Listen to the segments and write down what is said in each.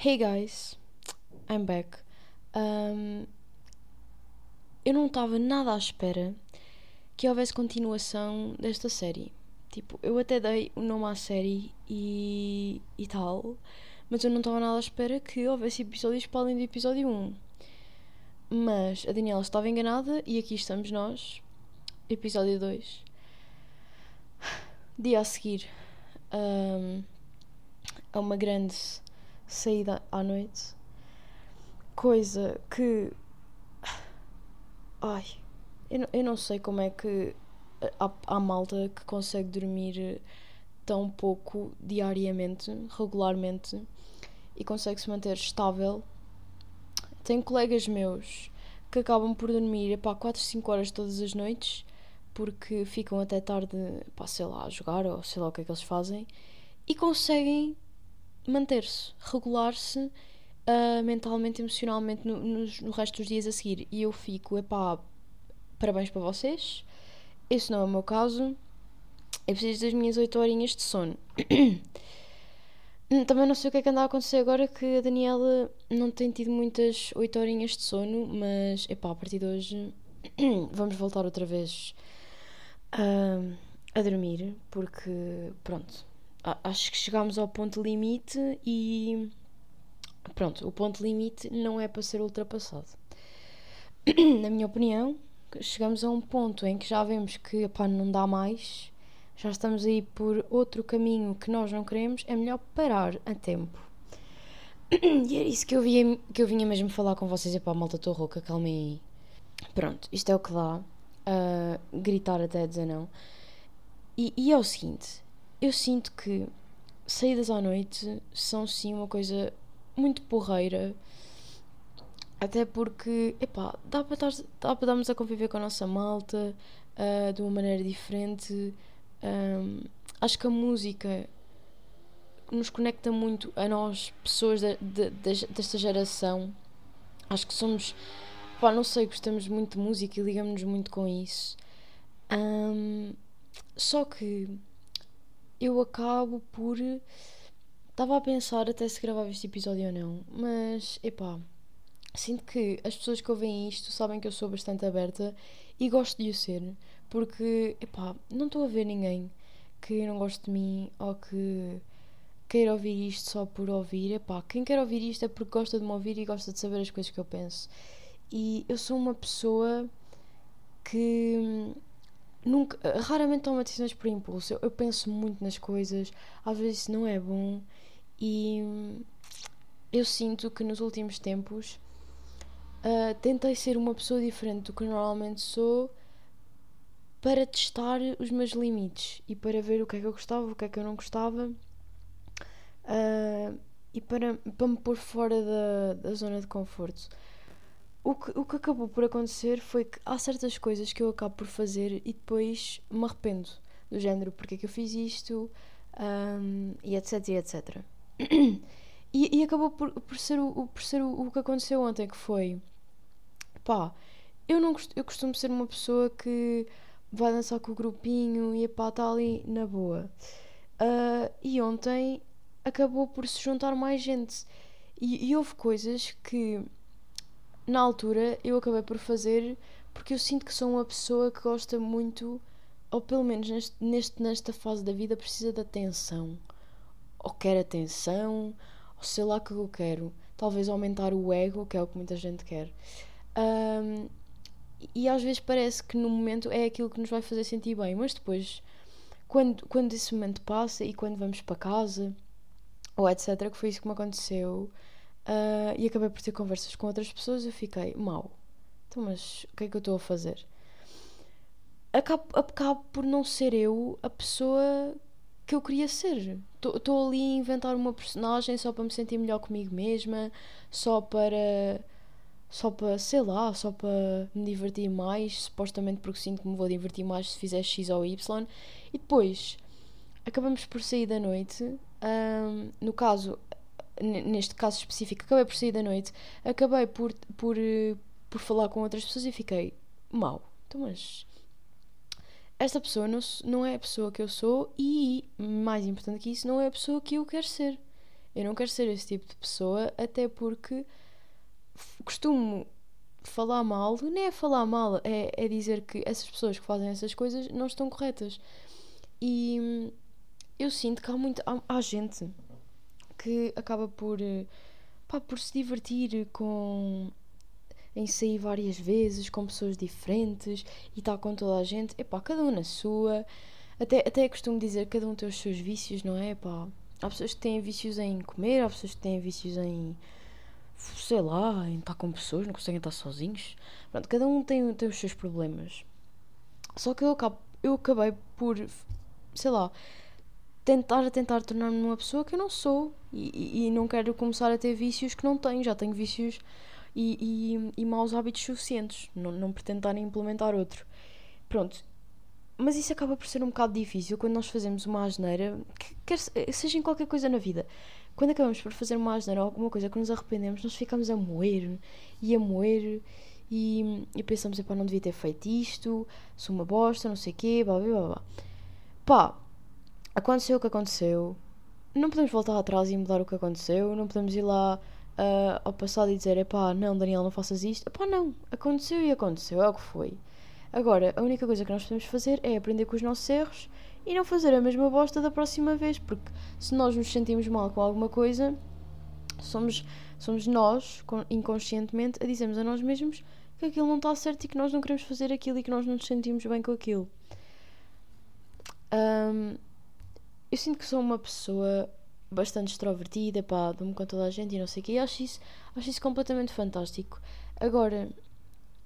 Hey guys, I'm back. Um, eu não estava nada à espera que houvesse continuação desta série. Tipo, eu até dei o nome à série e, e tal, mas eu não estava nada à espera que houvesse episódios para além do episódio 1. Mas a Daniela estava enganada e aqui estamos nós, episódio 2. Dia a seguir um, a uma grande saída à noite, coisa que. Ai, eu não, eu não sei como é que há, há malta que consegue dormir tão pouco diariamente, regularmente e consegue se manter estável. Tenho colegas meus que acabam por dormir pá, 4, 5 horas todas as noites porque ficam até tarde, pá, sei lá, a jogar ou sei lá o que é que eles fazem e conseguem manter-se, regular-se uh, mentalmente, emocionalmente no, no, no, resto dos dias a seguir. E eu fico, epá, parabéns para vocês. Esse não é o meu caso. Eu preciso das minhas 8 horinhas de sono. Também não sei o que é que anda a acontecer agora que a Daniela não tem tido muitas 8 horinhas de sono, mas epá, a partir de hoje vamos voltar outra vez uh, a dormir, porque pronto, acho que chegámos ao ponto limite e pronto, o ponto limite não é para ser ultrapassado. Na minha opinião, chegamos a um ponto em que já vemos que epá, não dá mais, já estamos aí por outro caminho que nós não queremos, é melhor parar a tempo. E era isso que eu, via, que eu vinha mesmo falar com vocês. Epá, malta, estou rouca, calmem aí. Pronto, isto é o que dá. Uh, gritar até dizer não. E, e é o seguinte: eu sinto que saídas à noite são sim uma coisa muito porreira. Até porque, epá, dá para, estar, dá para darmos a conviver com a nossa malta uh, de uma maneira diferente. Um, acho que a música nos conecta muito a nós, pessoas de, de, de, desta geração. Acho que somos, pá, não sei, gostamos muito de música e ligamos-nos muito com isso. Um, só que eu acabo por. Estava a pensar até se gravava este episódio ou não, mas epá, sinto que as pessoas que ouvem isto sabem que eu sou bastante aberta e gosto de o ser, porque epá, não estou a ver ninguém que não goste de mim ou que queira ouvir isto só por ouvir. Epá, quem quer ouvir isto é porque gosta de me ouvir e gosta de saber as coisas que eu penso. E eu sou uma pessoa que nunca, raramente tomo decisões por impulso. Eu, eu, penso muito nas coisas, às vezes isso não é bom e eu sinto que nos últimos tempos uh, tentei ser uma pessoa diferente do que normalmente sou para testar os meus limites e para ver o que é que eu gostava, o que é que eu não gostava uh, e para, para me pôr fora da, da zona de conforto. O que, o que acabou por acontecer foi que há certas coisas que eu acabo por fazer e depois me arrependo. Do género, porque é que eu fiz isto, um, e etc, e etc. e, e, acabou por, por ser, o, por ser o, o que aconteceu ontem, que foi... Pá, eu, não, eu costumo ser uma pessoa que vai dançar com o grupinho e pá, está ali na boa. Uh, e ontem acabou por se juntar mais gente. E, e houve coisas que na altura eu acabei por fazer porque eu sinto que sou uma pessoa que gosta muito, ou pelo menos neste, neste, nesta fase da vida, precisa de atenção. Ou quer atenção, ou sei lá o que eu quero. Talvez aumentar o ego, que é o que muita gente quer. Um, e às vezes parece que no momento é aquilo que nos vai fazer sentir bem, mas depois, quando, quando esse momento passa e quando vamos para casa, ou etc., que foi isso que me aconteceu Uh, e acabei por ter conversas com outras pessoas e eu fiquei mal. Então, mas o que é que eu estou a fazer? Acabo, acabo por não ser eu a pessoa que eu queria ser. Estou ali a inventar uma personagem só para me sentir melhor comigo mesma, só para. só para, sei lá, só para me divertir mais, supostamente porque sinto que me vou divertir mais se fizer X ou Y. E depois acabamos por sair da noite. Um, no caso, neste caso específico, acabei por sair da noite, acabei por, por, por falar com outras pessoas e fiquei mal. Então, mas esta pessoa não, não é a pessoa que eu sou e, mais importante que isso, não é a pessoa que eu quero ser. Eu não quero ser esse tipo de pessoa, até porque costumo falar mal, nem é falar mal, é, é dizer que essas pessoas que fazem essas coisas não estão corretas. E hum, eu sinto que há, muito, há, há gente que acaba por, eh, pá, por se divertir com em sair várias vezes com pessoas diferentes e estar com toda a gente, epá, cada um na sua. Até, até costumo dizer cada um tem os seus vícios, não é? Epá, há pessoas que têm vícios em comer, há pessoas que têm vícios em sei lá, em estar com pessoas, não conseguem estar sozinhos. Pronto, cada um tem, tem os seus problemas. Só que eu, acabo, eu acabei por, sei lá, tentar a tentar tornar-me uma pessoa que eu não sou e, e, não quero começar a ter vícios que não tenho. Já tenho vícios e, e, e maus hábitos suficientes. Não, não pretendo estar a implementar outro. Pronto. Mas isso acaba por ser um bocado difícil quando nós fazemos uma asneira, que, quer seja em qualquer coisa na vida quando acabamos por fazer uma asneira ou alguma coisa que nos arrependemos, nós ficamos a moer e a moer e, e pensamos, pá, não devia ter feito isto, sou uma bosta, não sei o quê, blá blá blá. Pá, aconteceu o que aconteceu, não podemos voltar atrás e mudar o que aconteceu, não podemos ir lá uh, ao passado e dizer, pá, não, Daniel, não faças isto. Pá, não, aconteceu e aconteceu, é o que foi. Agora, a única coisa que nós podemos fazer é aprender com os nossos erros e não fazer a mesma bosta da próxima vez, porque se nós nos sentimos mal com alguma coisa, somos, somos nós, inconscientemente, a dizermos a nós mesmos que aquilo não está certo e que nós não queremos fazer aquilo e que nós não nos sentimos bem com aquilo. Um, eu sinto que sou uma pessoa bastante extrovertida, pá, dou-me com toda a gente e não sei o quê, e acho isso, acho isso completamente fantástico. Agora,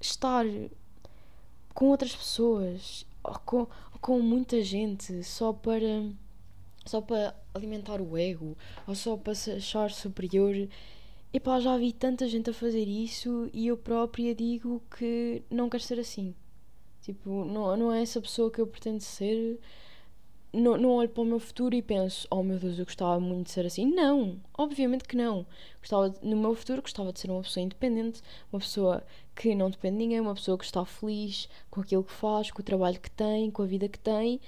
estar com outras pessoas ou com, ou com muita gente só para só para alimentar o ego ou só para se achar superior. E pá, já vi tanta gente a fazer isso e eu própria digo que não quero ser assim. Tipo, não, não é essa pessoa que eu pretendo ser não, não olho para o meu futuro e penso, oh meu Deus, eu gostava muito de ser assim. Não, obviamente que não. Gostava de, no meu futuro gostava de ser uma pessoa independente, uma pessoa que não depende de ninguém, uma pessoa que está feliz com aquilo que faz, com o trabalho que tem, com a vida que tem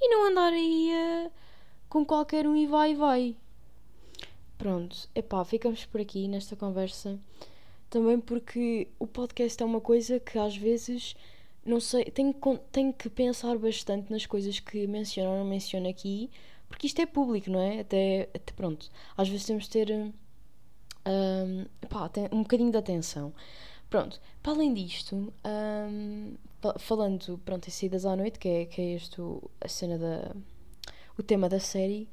e não andar aí com qualquer um e vai e vai. Pronto, epá, ficamos por aqui nesta conversa. Também porque o podcast é uma coisa que às vezes não sei, tenho, tenho que pensar bastante nas coisas que menciono ou não menciono aqui, porque isto é público, não é? Até, até pronto, às vezes temos de ter um, pá, um bocadinho de atenção. Pronto, para além disto, um, falando pronto, em saídas à noite, que é, que é este a cena da. o tema da série,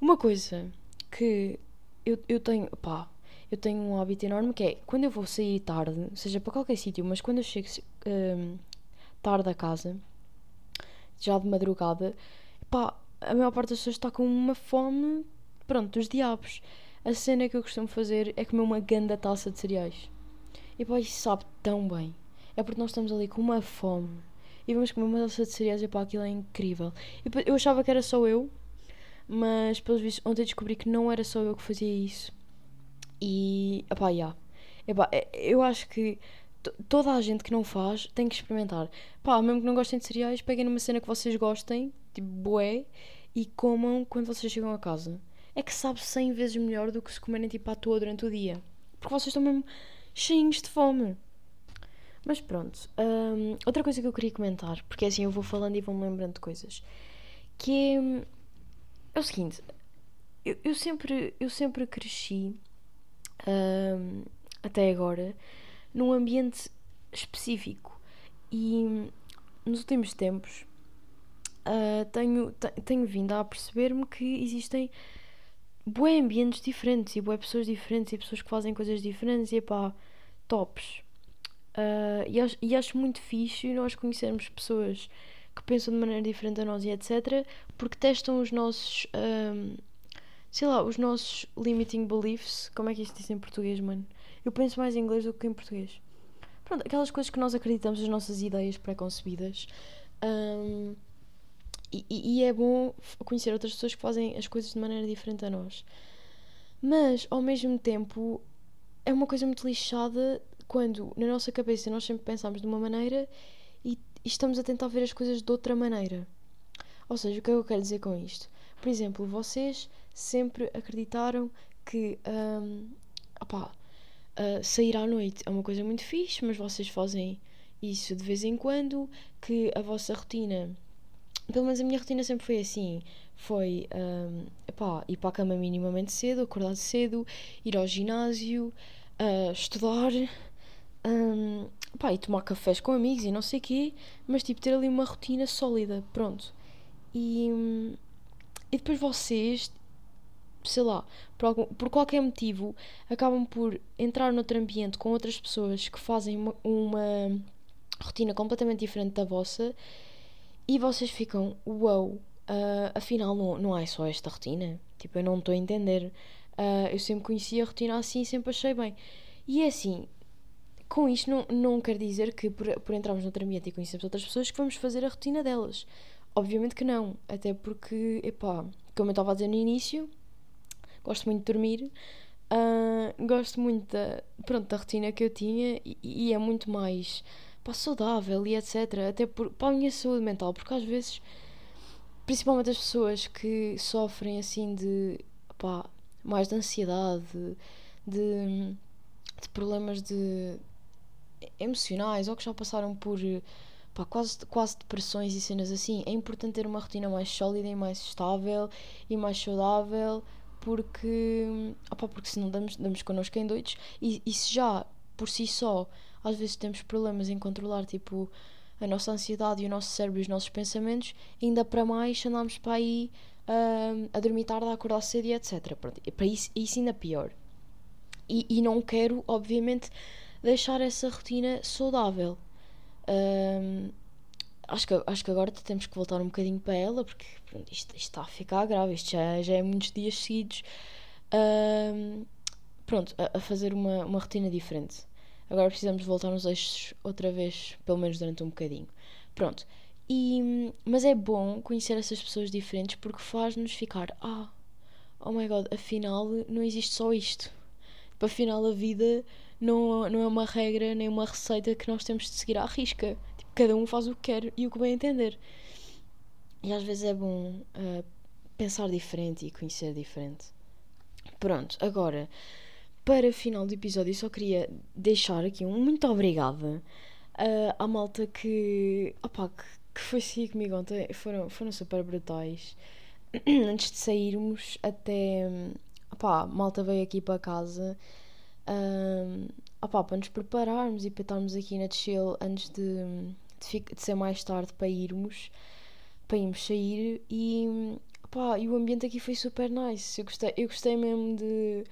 uma coisa que eu, eu tenho. pá, eu tenho um hábito enorme que é quando eu vou sair tarde, seja para qualquer sítio, mas quando eu chego um, tarde a casa, já de madrugada, pá, a maior parte das pessoas está com uma fome, pronto, dos diabos. A cena que eu costumo fazer é comer uma ganda taça de cereais. E pá, isso sabe tão bem. É porque nós estamos ali com uma fome e vamos comer uma taça de cereais e pá, aquilo é incrível. Eu achava que era só eu, mas pelos vistos ontem descobri que não era só eu que fazia isso. E, pá, já. Yeah. Epá, é, eu acho que toda a gente que não faz tem que experimentar. Pá, mesmo que não gostem de cereais, peguem numa cena que vocês gostem, tipo bué, e comam quando vocês chegam a casa. É que sabe 100 vezes melhor do que se comerem tipo à toa durante o dia. Porque vocês estão mesmo cheinhos de fome. Mas pronto. Hum, outra coisa que eu queria comentar, porque assim eu vou falando e vou-me lembrando de coisas, que é, é o seguinte. Eu, eu, sempre, eu sempre cresci, hum, até agora, num ambiente específico. E nos últimos tempos uh, tenho, tenho vindo a perceber-me que existem bué ambientes diferentes e bué pessoas diferentes e pessoas que fazem coisas diferentes e pá, tops. Uh, e, acho, e acho muito fixe nós conhecermos pessoas que pensam de maneira diferente a nós e etc. Porque testam os nossos, um, sei lá, os nossos limiting beliefs. Como é que isto diz em português, mano? Eu penso mais em inglês do que em português. Pronto, aquelas coisas que nós acreditamos, as nossas ideias pré-concebidas. Um, e, e, é bom conhecer outras pessoas que fazem as coisas de maneira diferente a nós. Mas, ao mesmo tempo, é uma coisa muito lixada quando na nossa cabeça nós sempre pensamos de uma maneira e, e estamos a tentar ver as coisas de outra maneira. Ou seja, o que é que eu quero dizer com isto? Por exemplo, vocês sempre acreditaram que um, uh, sair à noite é uma coisa muito fixe, mas vocês fazem isso de vez em quando, que a vossa rotina, pelo menos a minha rotina sempre foi assim, foi um, ir para a cama minimamente cedo, acordar cedo, ir ao ginásio, uh, estudar, um, e tomar cafés com amigos e não sei o quê, mas tipo ter ali uma rotina sólida, pronto. E, hum, e depois vocês, sei lá, por, algum, por qualquer motivo, acabam por entrar noutro ambiente com outras pessoas que fazem uma, uma rotina completamente diferente da vossa e vocês ficam, uau, wow, uh, afinal não, não é só esta rotina. Tipo, eu não estou a entender. Uh, eu sempre conhecia a rotina assim e sempre achei bem. E é assim, com isto não, não quer dizer que por, por entrarmos noutro ambiente e conhecermos outras pessoas que vamos fazer a rotina delas. Obviamente que não. Até porque, epá, como eu estava a dizer no início, gosto muito de dormir. Uh, gosto muito da, pronto, da rotina que eu tinha e, e é muito mais pá, saudável e etc. Até por, para a minha saúde mental, porque às vezes, principalmente as pessoas que sofrem assim de pá, mais de ansiedade, de, de problemas de emocionais ou que já passaram por pá, quase, quase depressões e cenas assim, é importante ter uma rotina mais sólida e mais estável e mais saudável porque, opa, porque senão damos, damos connosco em doidos e, e se já por si só às vezes temos problemas em controlar tipo a nossa ansiedade e o nosso cérebro e os nossos pensamentos, ainda para mais andamos para aí uh, a dormir tarde, a acordar cedo e etc. Para isso, isso ainda pior. E, e não quero, obviamente, deixar essa rotina saudável. Uh, acho, que, acho que agora temos que voltar um bocadinho para ela, porque pronto, isto, isto, está a ficar grave, isto já, já é muitos dias seguidos. Uh, pronto, a, a, fazer uma, uma rotina diferente. Agora precisamos voltar nos eixos outra vez, pelo menos durante um bocadinho. Pronto. E, mas é bom conhecer essas pessoas diferentes porque faz-nos ficar, ah, oh my god, afinal não existe só isto. Tipo, afinal a vida não, não é uma regra nem uma receita que nós temos de seguir à risca. Tipo, cada um faz o que quer e o que bem entender. E às vezes é bom uh, pensar diferente e conhecer diferente. Pronto, agora para o final do episódio, só queria deixar aqui um muito obrigada uh, à malta que, opa, que, que foi seguir comigo ontem. Foram, foram super brutais. Antes de sairmos, até. A malta veio aqui para casa um, opá, para nos prepararmos e para estarmos aqui na chill antes de, de, de, ser mais tarde para irmos, para irmos sair. E, opá, e o ambiente aqui foi super nice. Eu gostei, eu gostei mesmo de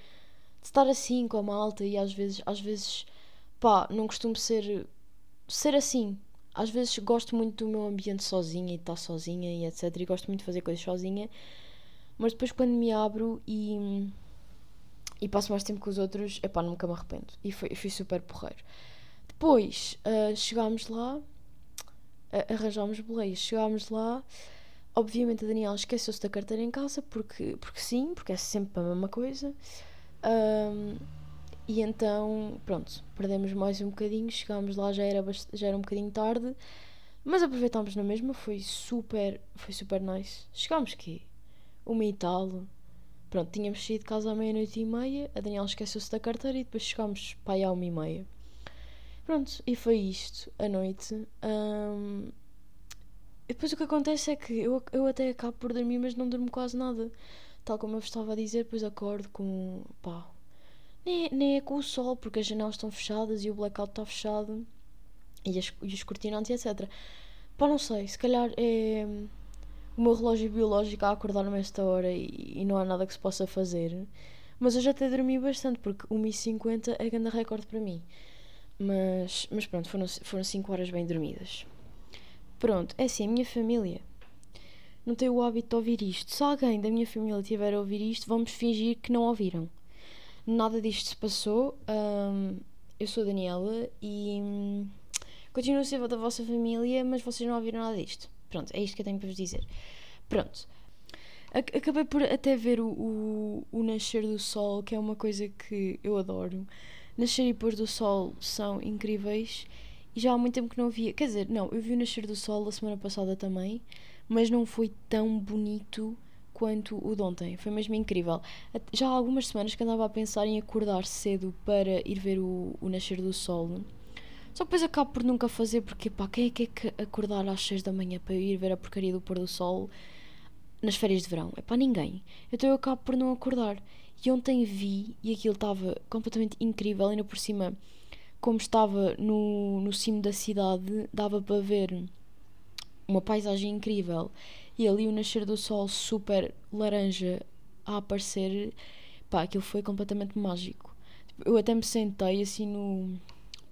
de estar assim com a malta e às vezes, às vezes, pá, não costumo ser, ser assim. Às vezes gosto muito do meu ambiente sozinha e de estar sozinha e etc. E gosto muito de fazer coisas sozinha. Mas depois quando me abro e, e passo mais tempo com os outros, é pá, nunca me arrependo. E foi, fui super porreiro. Depois uh, chegámos lá, uh, arranjámos boleias, chegámos lá. Obviamente a Daniela esqueceu-se da carteira em casa, porque, porque sim, porque é sempre a mesma coisa. Um, e então, pronto, perdemos mais um bocadinho, chegámos lá, já era, já era um bocadinho tarde, mas aproveitámos na mesma, foi super, foi super nice. Chegámos que uma e tal, pronto, tínhamos saído de casa à meia-noite e meia, a Daniela esqueceu-se da carteira e depois chegámos para aí à uma e meia. Pronto, e foi isto, a noite. Um, depois o que acontece é que eu, eu até acabo por dormir, mas não durmo quase nada tal como eu vos estava a dizer, depois acordo com. pá. Nem, nem é com o sol, porque as janelas estão fechadas e o blackout está fechado e, as, e os cortinantes, etc. Pá, não sei, se calhar é o meu relógio biológico a acordar-me esta hora e, e, não há nada que se possa fazer. Mas eu já até dormi bastante, porque 1h50 é grande recorde para mim. Mas, mas pronto, foram, foram 5 horas bem dormidas. Pronto, é assim, a minha família não tenho o hábito de ouvir isto. Se alguém da minha família tiver a ouvir isto, vamos fingir que não ouviram. Nada disto se passou. Eu sou a Daniela e hum, continuo a ser da vossa família, mas vocês não ouviram nada disto. Pronto, é isto que eu tenho para vos dizer. Pronto. Acabei por até ver o, o, o nascer do sol, que é uma coisa que eu adoro. Nascer e pôr do sol são incríveis e já há muito tempo que não via. Quer dizer, não, eu vi o nascer do sol a semana passada também mas não foi tão bonito quanto o de ontem. Foi mesmo incrível. Já há algumas semanas que andava a pensar em acordar cedo para ir ver o, o nascer do sol. Só depois acabo por nunca fazer, porque pá, quem é que é que acordar às 6 da manhã para ir ver a porcaria do pôr do sol nas férias de verão? É para ninguém. Então eu acabo por não acordar. E ontem vi e aquilo estava completamente incrível, ainda por cima, como estava no, no cimo da cidade, dava para ver uma paisagem incrível e ali o nascer do sol super laranja a aparecer, pá, aquilo foi completamente mágico. Eu até me sentei assim no.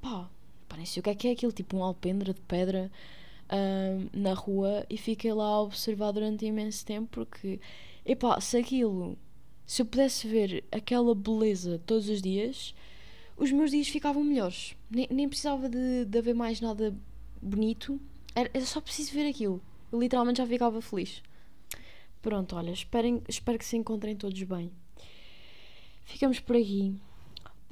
pá, pá nem sei o que é que é aquilo, tipo um alpendre de pedra na rua e fiquei lá a observar durante imenso tempo porque, epá, se aquilo. se eu pudesse ver aquela beleza todos os dias, os meus dias ficavam melhores. Nem, nem precisava de, de haver mais nada bonito, era, era só preciso ver aquilo. Eu literalmente já ficava feliz. Pronto, olha, esperem, espero que se encontrem todos bem. Ficamos por aqui.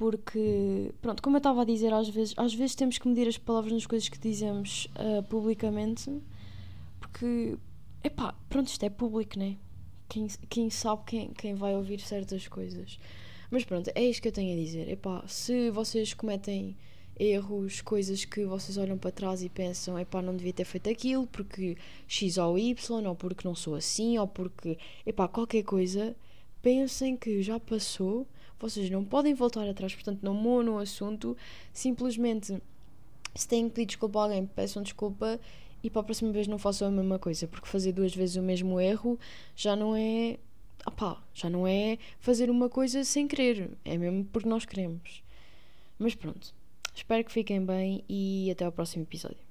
Porque, pronto, como eu estava a dizer, às vezes, às vezes temos que medir as palavras nas coisas que dizemos uh, publicamente. Porque, epá, pronto, isto é público, né? Quem, quem sabe quem, quem vai ouvir certas coisas. Mas pronto, é isto que eu tenho a dizer. Epá, se vocês cometem erros, coisas que vocês olham para trás e pensam, epá, não devia ter feito aquilo porque X ou Y, ou porque não sou assim, ou porque, epá, qualquer coisa, pensem que já passou, vocês não podem voltar atrás, portanto não moam no assunto, simplesmente se têm que pedir desculpa a alguém, peçam desculpa e para a próxima vez não façam a mesma coisa, porque fazer duas vezes o mesmo erro já não é, opá, já não é fazer uma coisa sem querer, é mesmo porque nós queremos. Mas pronto, Espero que fiquem bem e até ao próximo episódio.